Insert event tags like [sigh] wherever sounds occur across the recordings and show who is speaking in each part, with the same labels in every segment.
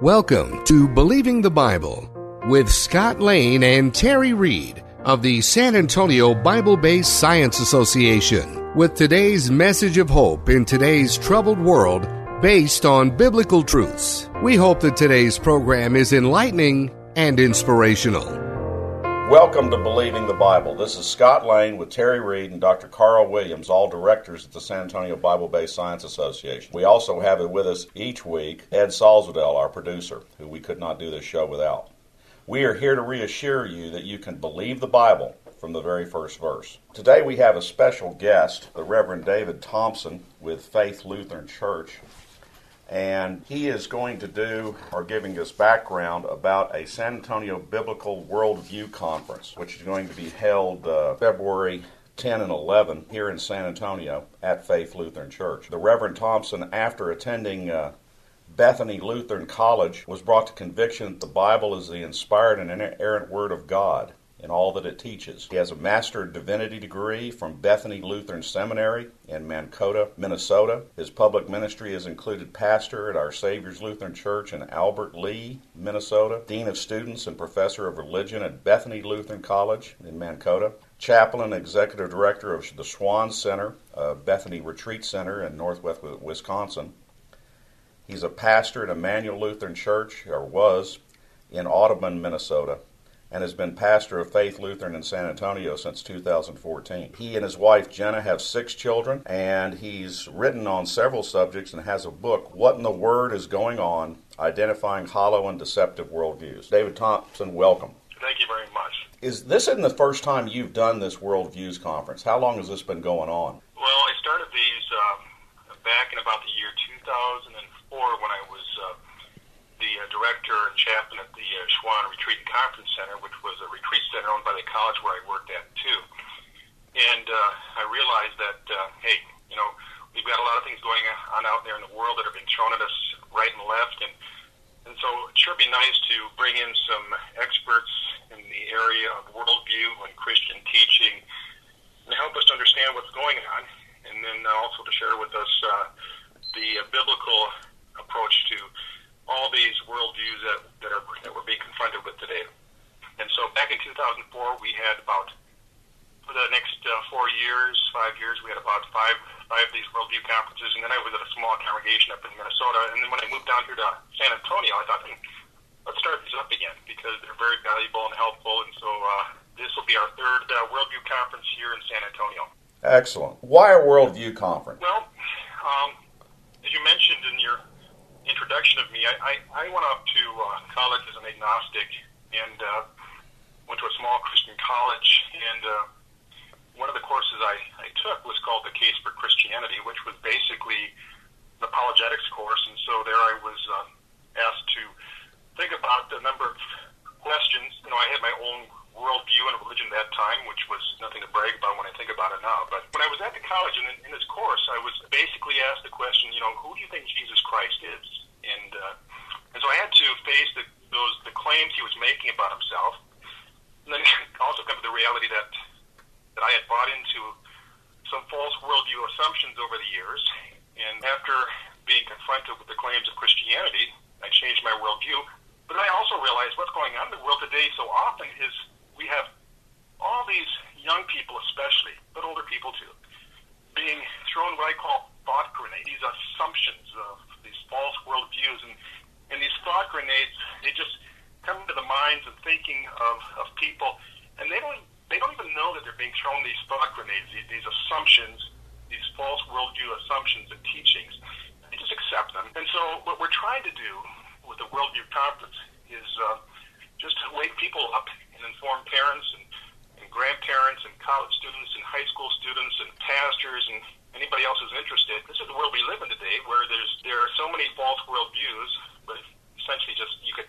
Speaker 1: Welcome to Believing the Bible with Scott Lane and Terry Reed of the San Antonio Bible Based Science Association with today's message of hope in today's troubled world based on biblical truths. We hope that today's program is enlightening and inspirational.
Speaker 2: Welcome to Believing the Bible. This is Scott Lane with Terry Reed and Dr. Carl Williams, all directors at the San Antonio Bible Based Science Association. We also have it with us each week Ed Salzadell, our producer, who we could not do this show without. We are here to reassure you that you can believe the Bible from the very first verse. Today we have a special guest, the Reverend David Thompson with Faith Lutheran Church and he is going to do or giving us background about a San Antonio Biblical Worldview Conference, which is going to be held uh, February 10 and 11 here in San Antonio at Faith Lutheran Church. The Reverend Thompson, after attending uh, Bethany Lutheran College, was brought to conviction that the Bible is the inspired and inerrant Word of God in all that it teaches. He has a Master of Divinity degree from Bethany Lutheran Seminary in Mankato, Minnesota. His public ministry has included pastor at Our Savior's Lutheran Church in Albert Lea, Minnesota, Dean of Students and Professor of Religion at Bethany Lutheran College in Mankato, chaplain executive director of the Schwan Center, Bethany Retreat Center in northwest Wisconsin. He's a pastor at Emmanuel Lutheran Church, or was, in Audubon, Minnesota and has been pastor of Faith Lutheran in San Antonio since 2014. He and his wife Jenna have six children, and he's written on several subjects and has a book, What in the Word is Going On Identifying Hollow and Deceptive Worldviews. David Thompson, welcome.
Speaker 3: Thank you very much.
Speaker 2: Is this isn't the first time you've done this Worldviews conference? How long has this been going on?
Speaker 3: Well, I started these um, back in about the year 2004 when I was. Uh, director and chaplain at the uh, Schwan Retreat and Conference Center, which was a retreat center owned by the college where I worked at too. And uh, I realized that, uh, hey, you know, we've got a lot of things going on out there in the world that are being thrown at us right and left, and and so it sure be nice to bring in some experts in the area of worldview and Christian teaching and help us to understand what's going on, and then also to share with us uh, the uh, biblical approach to all these worldviews that, that, are, that we're being confronted with today. And so back in 2004, we had about, for the next uh, four years, five years, we had about five, five of these worldview conferences. And then I was at a small congregation up in Minnesota. And then when I moved down here to San Antonio, I thought, hmm, let's start these up again because they're very valuable and helpful. And so uh, this will be our third uh, worldview conference here in San Antonio.
Speaker 2: Excellent. Why a worldview conference?
Speaker 3: Well, um, as you mentioned in your introduction of me, I, I, I went off to uh, college as an agnostic and uh, went to a small Christian college. And uh, one of the courses I, I took was called The Case for Christianity, which was basically an apologetics course. And so there I was uh, asked to think about a number of questions. You know, I had my own worldview and religion at that time, which was nothing to brag about when I think about it now. But when I was at the college and in, in this course, I was basically asked the question, you know, who do you think Jesus Christ is? And uh, and so I had to face the, those the claims he was making about himself, and then also come to the reality that that I had bought into some false worldview assumptions over the years. And after being confronted with the claims of Christianity, I changed my worldview. But I also realized what's going on in the world today so often is we have all these young people, especially, but older people too, being thrown what I call thought grenades, these assumptions of these false worldviews. And, and these thought grenades, they just come into the minds and thinking of, of people, and they don't, they don't even know that they're being thrown these thought grenades, these, these assumptions, these false worldview assumptions and teachings. They just accept them. And so what we're trying to do with the Worldview Conference is uh, just to wake people up and inform parents and, and and grandparents and college students and high school students and pastors and anybody else who's interested. This is the world we live in today, where there's there are so many false worldviews, but essentially just you could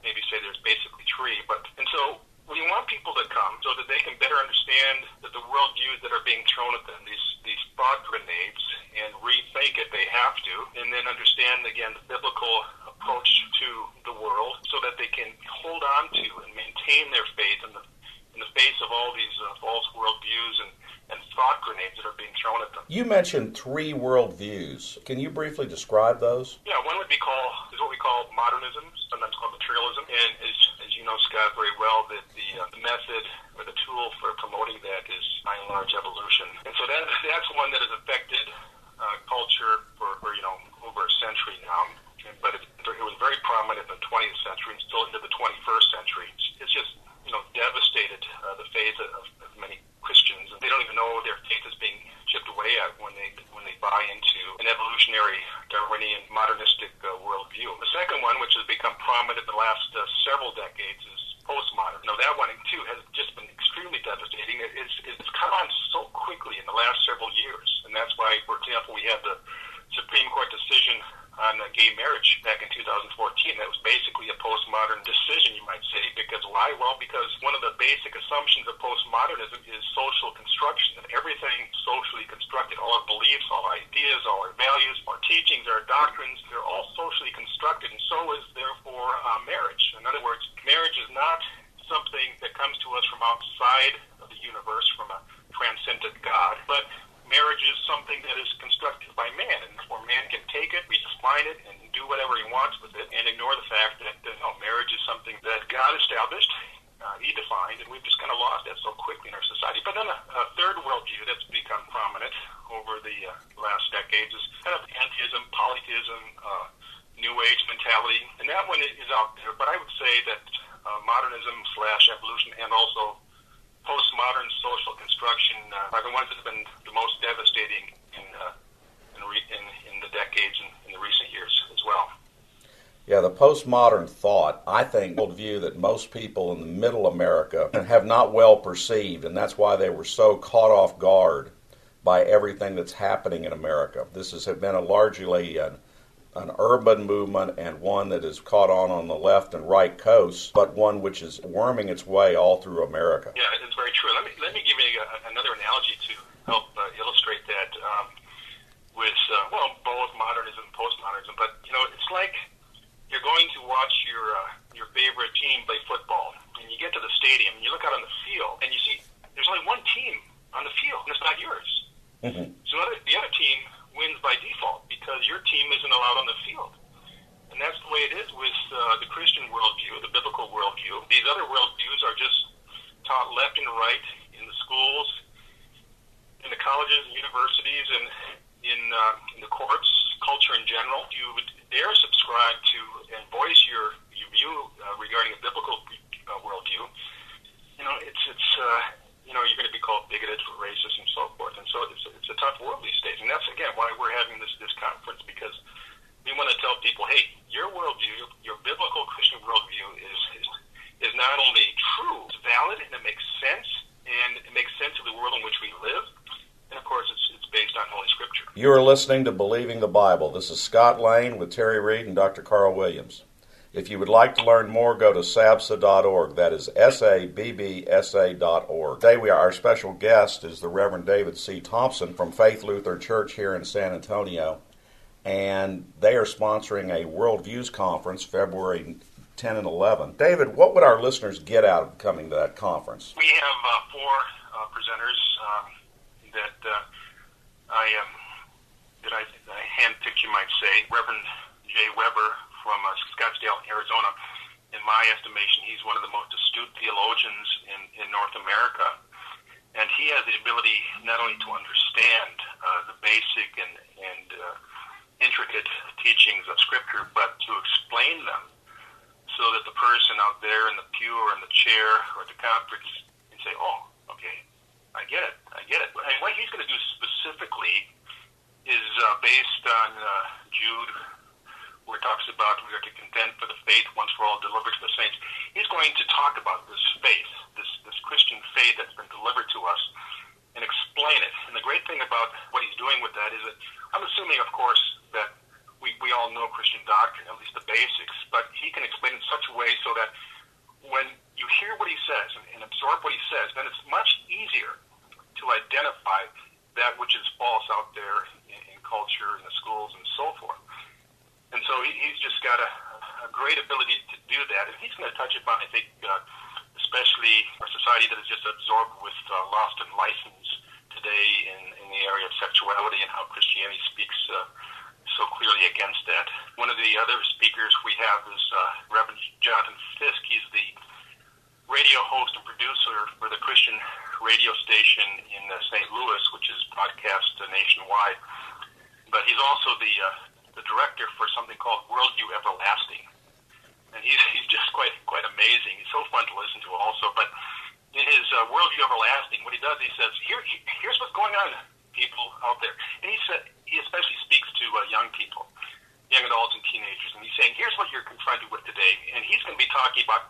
Speaker 3: maybe say there's basically three. But and so we want people to come so that they can better understand that the worldviews that are being thrown at them, these these thought grenades, and rethink if they have to, and then understand again the biblical approach to the world, so that they can hold on to and maintain their faith in the in the face of all these uh, false worldviews and and thought grenades that are being thrown at them.
Speaker 2: You mentioned three worldviews. Can you briefly describe those?
Speaker 3: Yeah, one would be called is what we call modernism, sometimes called materialism, and as, as you know, Scott, very well, that the, uh, the method or the tool for promoting that is by and large evolution, and so that that's one that has affected uh, culture for, for you know over a century now. But it, it was very prominent in the 20th century and still into the 21st century. It's just you know devastated uh, the faith of, of many Christians, and they don't even know their faith is being chipped away at when they when they buy into an evolutionary Darwinian modernistic uh, worldview. The second one, which has become prominent in the last uh, several decades, is postmodern. Now that one too has just been extremely devastating. It's it's come on so quickly in the last several years, and that's why, for example, we had the Supreme Court decision on uh, gay marriage back in 2014. That was basically a postmodern decision, you might say. Because why? Well, because one of the basic assumptions of postmodernism is social construction, that everything socially constructed, all our beliefs, all our ideas, all our values, our teachings, our doctrines, they're all socially constructed, and so is therefore uh, marriage. In other words, marriage is not something that comes to us from outside of the universe, from a transcendent God, but marriage is something that is constructed by man, and therefore man can take it, redefine it, and do whatever he wants with it, and ignore the fact that uh, no, marriage is something that God established, uh, he defined, and we've just kind of lost that so quickly in our society. But then a, a third worldview that's become prominent over the uh, last decades is kind of pantheism, polytheism, uh, New Age mentality, and that one is out there. But I would say that uh, modernism slash evolution and also postmodern social construction uh, are the ones that have been the most devastating in uh, in, re- in, in the decades and in the recent years as well.
Speaker 2: Yeah, the postmodern thought, I think, worldview that most people in the middle America have not well perceived, and that's why they were so caught off guard by everything that's happening in America. This has been a largely an, an urban movement and one that is caught on on the left and right coasts, but one which is worming its way all through America.
Speaker 3: Yeah, it's very true. Let me let me give you a, another analogy to help uh, illustrate that. Um, with uh, well, both modernism and postmodernism, but you know, it's like you're going to watch your uh, your favorite team play football, and you get to the stadium, and you look out on the field, and you see there's only one team on the field, and it's not yours.
Speaker 2: Mm-hmm.
Speaker 3: So other, the other team wins by default because your team isn't allowed on the field. And that's the way it is with uh, the Christian worldview, the biblical worldview. These other worldviews are just taught left and right in the schools, in the colleges and universities, and in, uh, in the courts, culture in general. You would dare subscribe to and voice your, your view uh, regarding a biblical uh, worldview. You know, it's it's uh, you know you're going to be called bigoted, racist, and so forth. And so it's it's a tough world these days. And that's again why we're having this this conference because we want to tell people, hey, your worldview, your, biblical Christian worldview is, is is not only true, it's valid, and it makes sense, and it makes sense of the world in which we live. And of course, it's, it's based on Holy Scripture.
Speaker 2: You are listening to Believing the Bible. This is Scott Lane with Terry Reed and Dr. Carl Williams. If you would like to learn more, go to sabsa.org. That is S A B B S A.org. Today, we are, our special guest is the Reverend David C. Thompson from Faith Lutheran Church here in San Antonio. And they are sponsoring a World Views Conference February 10 and 11. David, what would our listeners get out of coming to that conference?
Speaker 3: We have uh, four uh, presenters um, that uh, I um, that I, I handpicked, you might say. Reverend Jay Webber from uh, Scottsdale, Arizona. In my estimation, he's one of the most astute theologians in, in North America. And he has the ability not only to understand uh, the basic and, and uh, intricate teachings of Scripture, but to explain them so that the person out there in the pew or in the chair or at the conference can say, oh, okay, I get it, I get it. And what he's going to do specifically is uh, based on uh, Jude, where it talks about we to contend for the faith once for all delivered to the saints. He's going to talk about this faith, this this Christian faith that's been delivered to us and explain it. And the great thing about what he's doing with that is that I'm assuming, of course, that we, we all know Christian doctrine, at least the basics, but he can explain it in such a way so that when you hear what he says and, and absorb what he says, then it's much easier to identify that which is false out there in, in culture, in the schools, and so forth. And so he, he's just got a, a great ability to do that. And he's going to touch upon, I think, uh, especially our society that is just absorbed with and license today in, in the area of sexuality and how Christianity speaks uh, so clearly against that. One of the other speakers we have is uh, Reverend Jonathan Fisk. He's the radio host and producer for the Christian radio station in uh, St. Louis, which is broadcast uh, nationwide. But he's also the uh, the director for something called Worldview Everlasting, and he's [laughs] he's just quite quite amazing. He's so fun to listen to also. But in his uh, Worldview Everlasting, what he does, he says, "Here, here's what's going on, people out there," and he said he especially speaks to uh, young people, young adults and teenagers, and he's saying, "Here's what you're confronted with today," and he's going to be talking about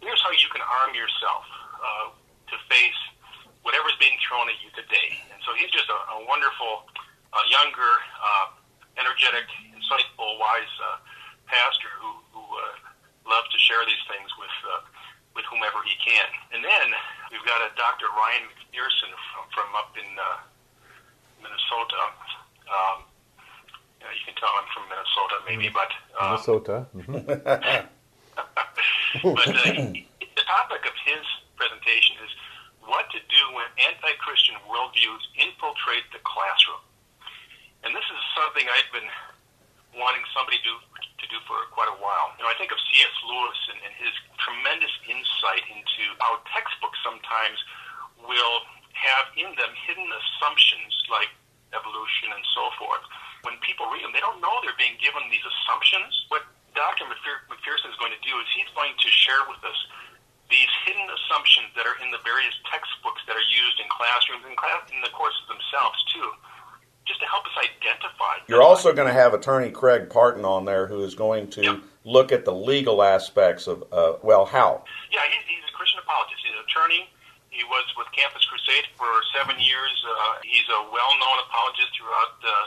Speaker 3: here's how you can arm yourself uh, to face whatever's being thrown at you today. And so he's just a, a wonderful, uh, younger, uh, energetic, insightful, wise uh, pastor who, who uh, loves to share these things with uh, with whomever he can. And then we've got a Dr. Ryan MacPherson from, from up in uh, Minnesota. Um, you, can tell I'm from Minnesota, maybe, but
Speaker 4: um, Minnesota. Mm-hmm. [laughs]
Speaker 3: but uh, [laughs] the topic of his presentation is what to do when anti-Christian worldviews infiltrate the classroom. And this is something I've been wanting somebody to to do for quite a while. You know, I think of C.S. Lewis and, and his tremendous insight into how textbooks sometimes will have in them hidden assumptions like evolution and so forth. When people read them, they don't know they're being given these assumptions. What Dr. MacPherson is going to do is he's going to share with us these hidden assumptions that are in the various textbooks that are used in classrooms and in the courses themselves too help us identify.
Speaker 2: You're also going to have attorney Craig Parton on there who is going to yep. look at the legal aspects of, uh, well, how?
Speaker 3: Yeah, he's, he's a Christian apologist. He's an attorney. He was with Campus Crusade for seven years. Uh, he's a well-known apologist throughout the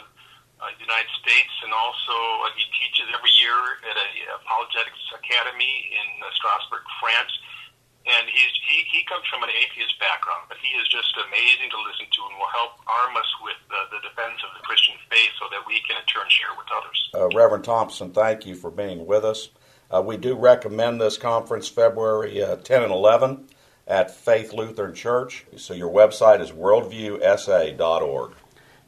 Speaker 3: uh, United States, and also uh, he teaches every year at a apologetics academy in uh, Strasbourg, France and he's he, he comes from an atheist background, but he is just amazing to listen to and will help arm us with the defense of the Christian faith so that we can in turn share with others.
Speaker 2: Uh, Reverend Thompson, thank you for being with us. Uh, we do recommend this conference February uh, 10 and 11 at Faith Lutheran Church. So your website is worldviewsa.org.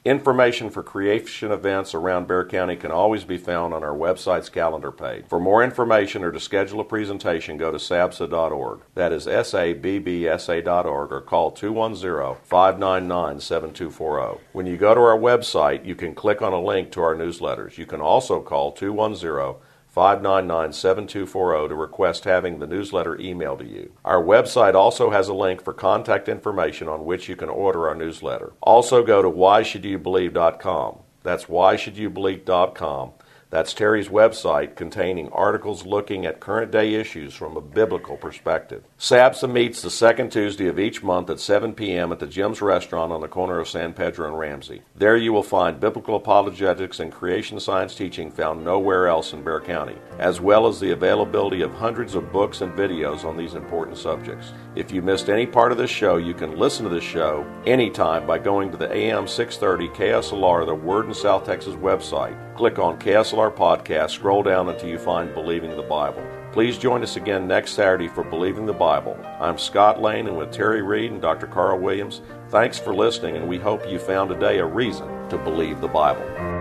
Speaker 5: Information for creation events around Bexar County can always be found on our website's calendar page. For more information or to schedule a presentation, go to sabsa.org. That is S-A-B-B-S-A.org or call 210-599-7240. When you go to our website, you can click on a link to our newsletters. You can also call 210 599 7240 to request having the newsletter emailed to you. Our website also has a link for contact information on which you can order our newsletter. Also go to whyshouldyoubelieve.com. That's whyshouldyoubelieve.com that's Terry's website containing articles looking at current day issues from a biblical perspective. SABSA meets the second Tuesday of each month at 7 p.m. at the Jim's Restaurant on the corner of San Pedro and Ramsey. There you will find biblical apologetics and creation science teaching found nowhere else in Bexar County, as well as the availability of hundreds of books and videos on these important subjects. If you missed any part of this show, you can listen to this show anytime by going to the AM 630 KSLR, the Word in South Texas website. Click on KSLR Podcast, scroll down until you find Believing the Bible. Please join us again next Saturday for Believing the Bible. I'm Scott Lane, and with Terry Reed and Dr. Carl Williams, thanks for listening, and we hope you found today a reason to believe the Bible.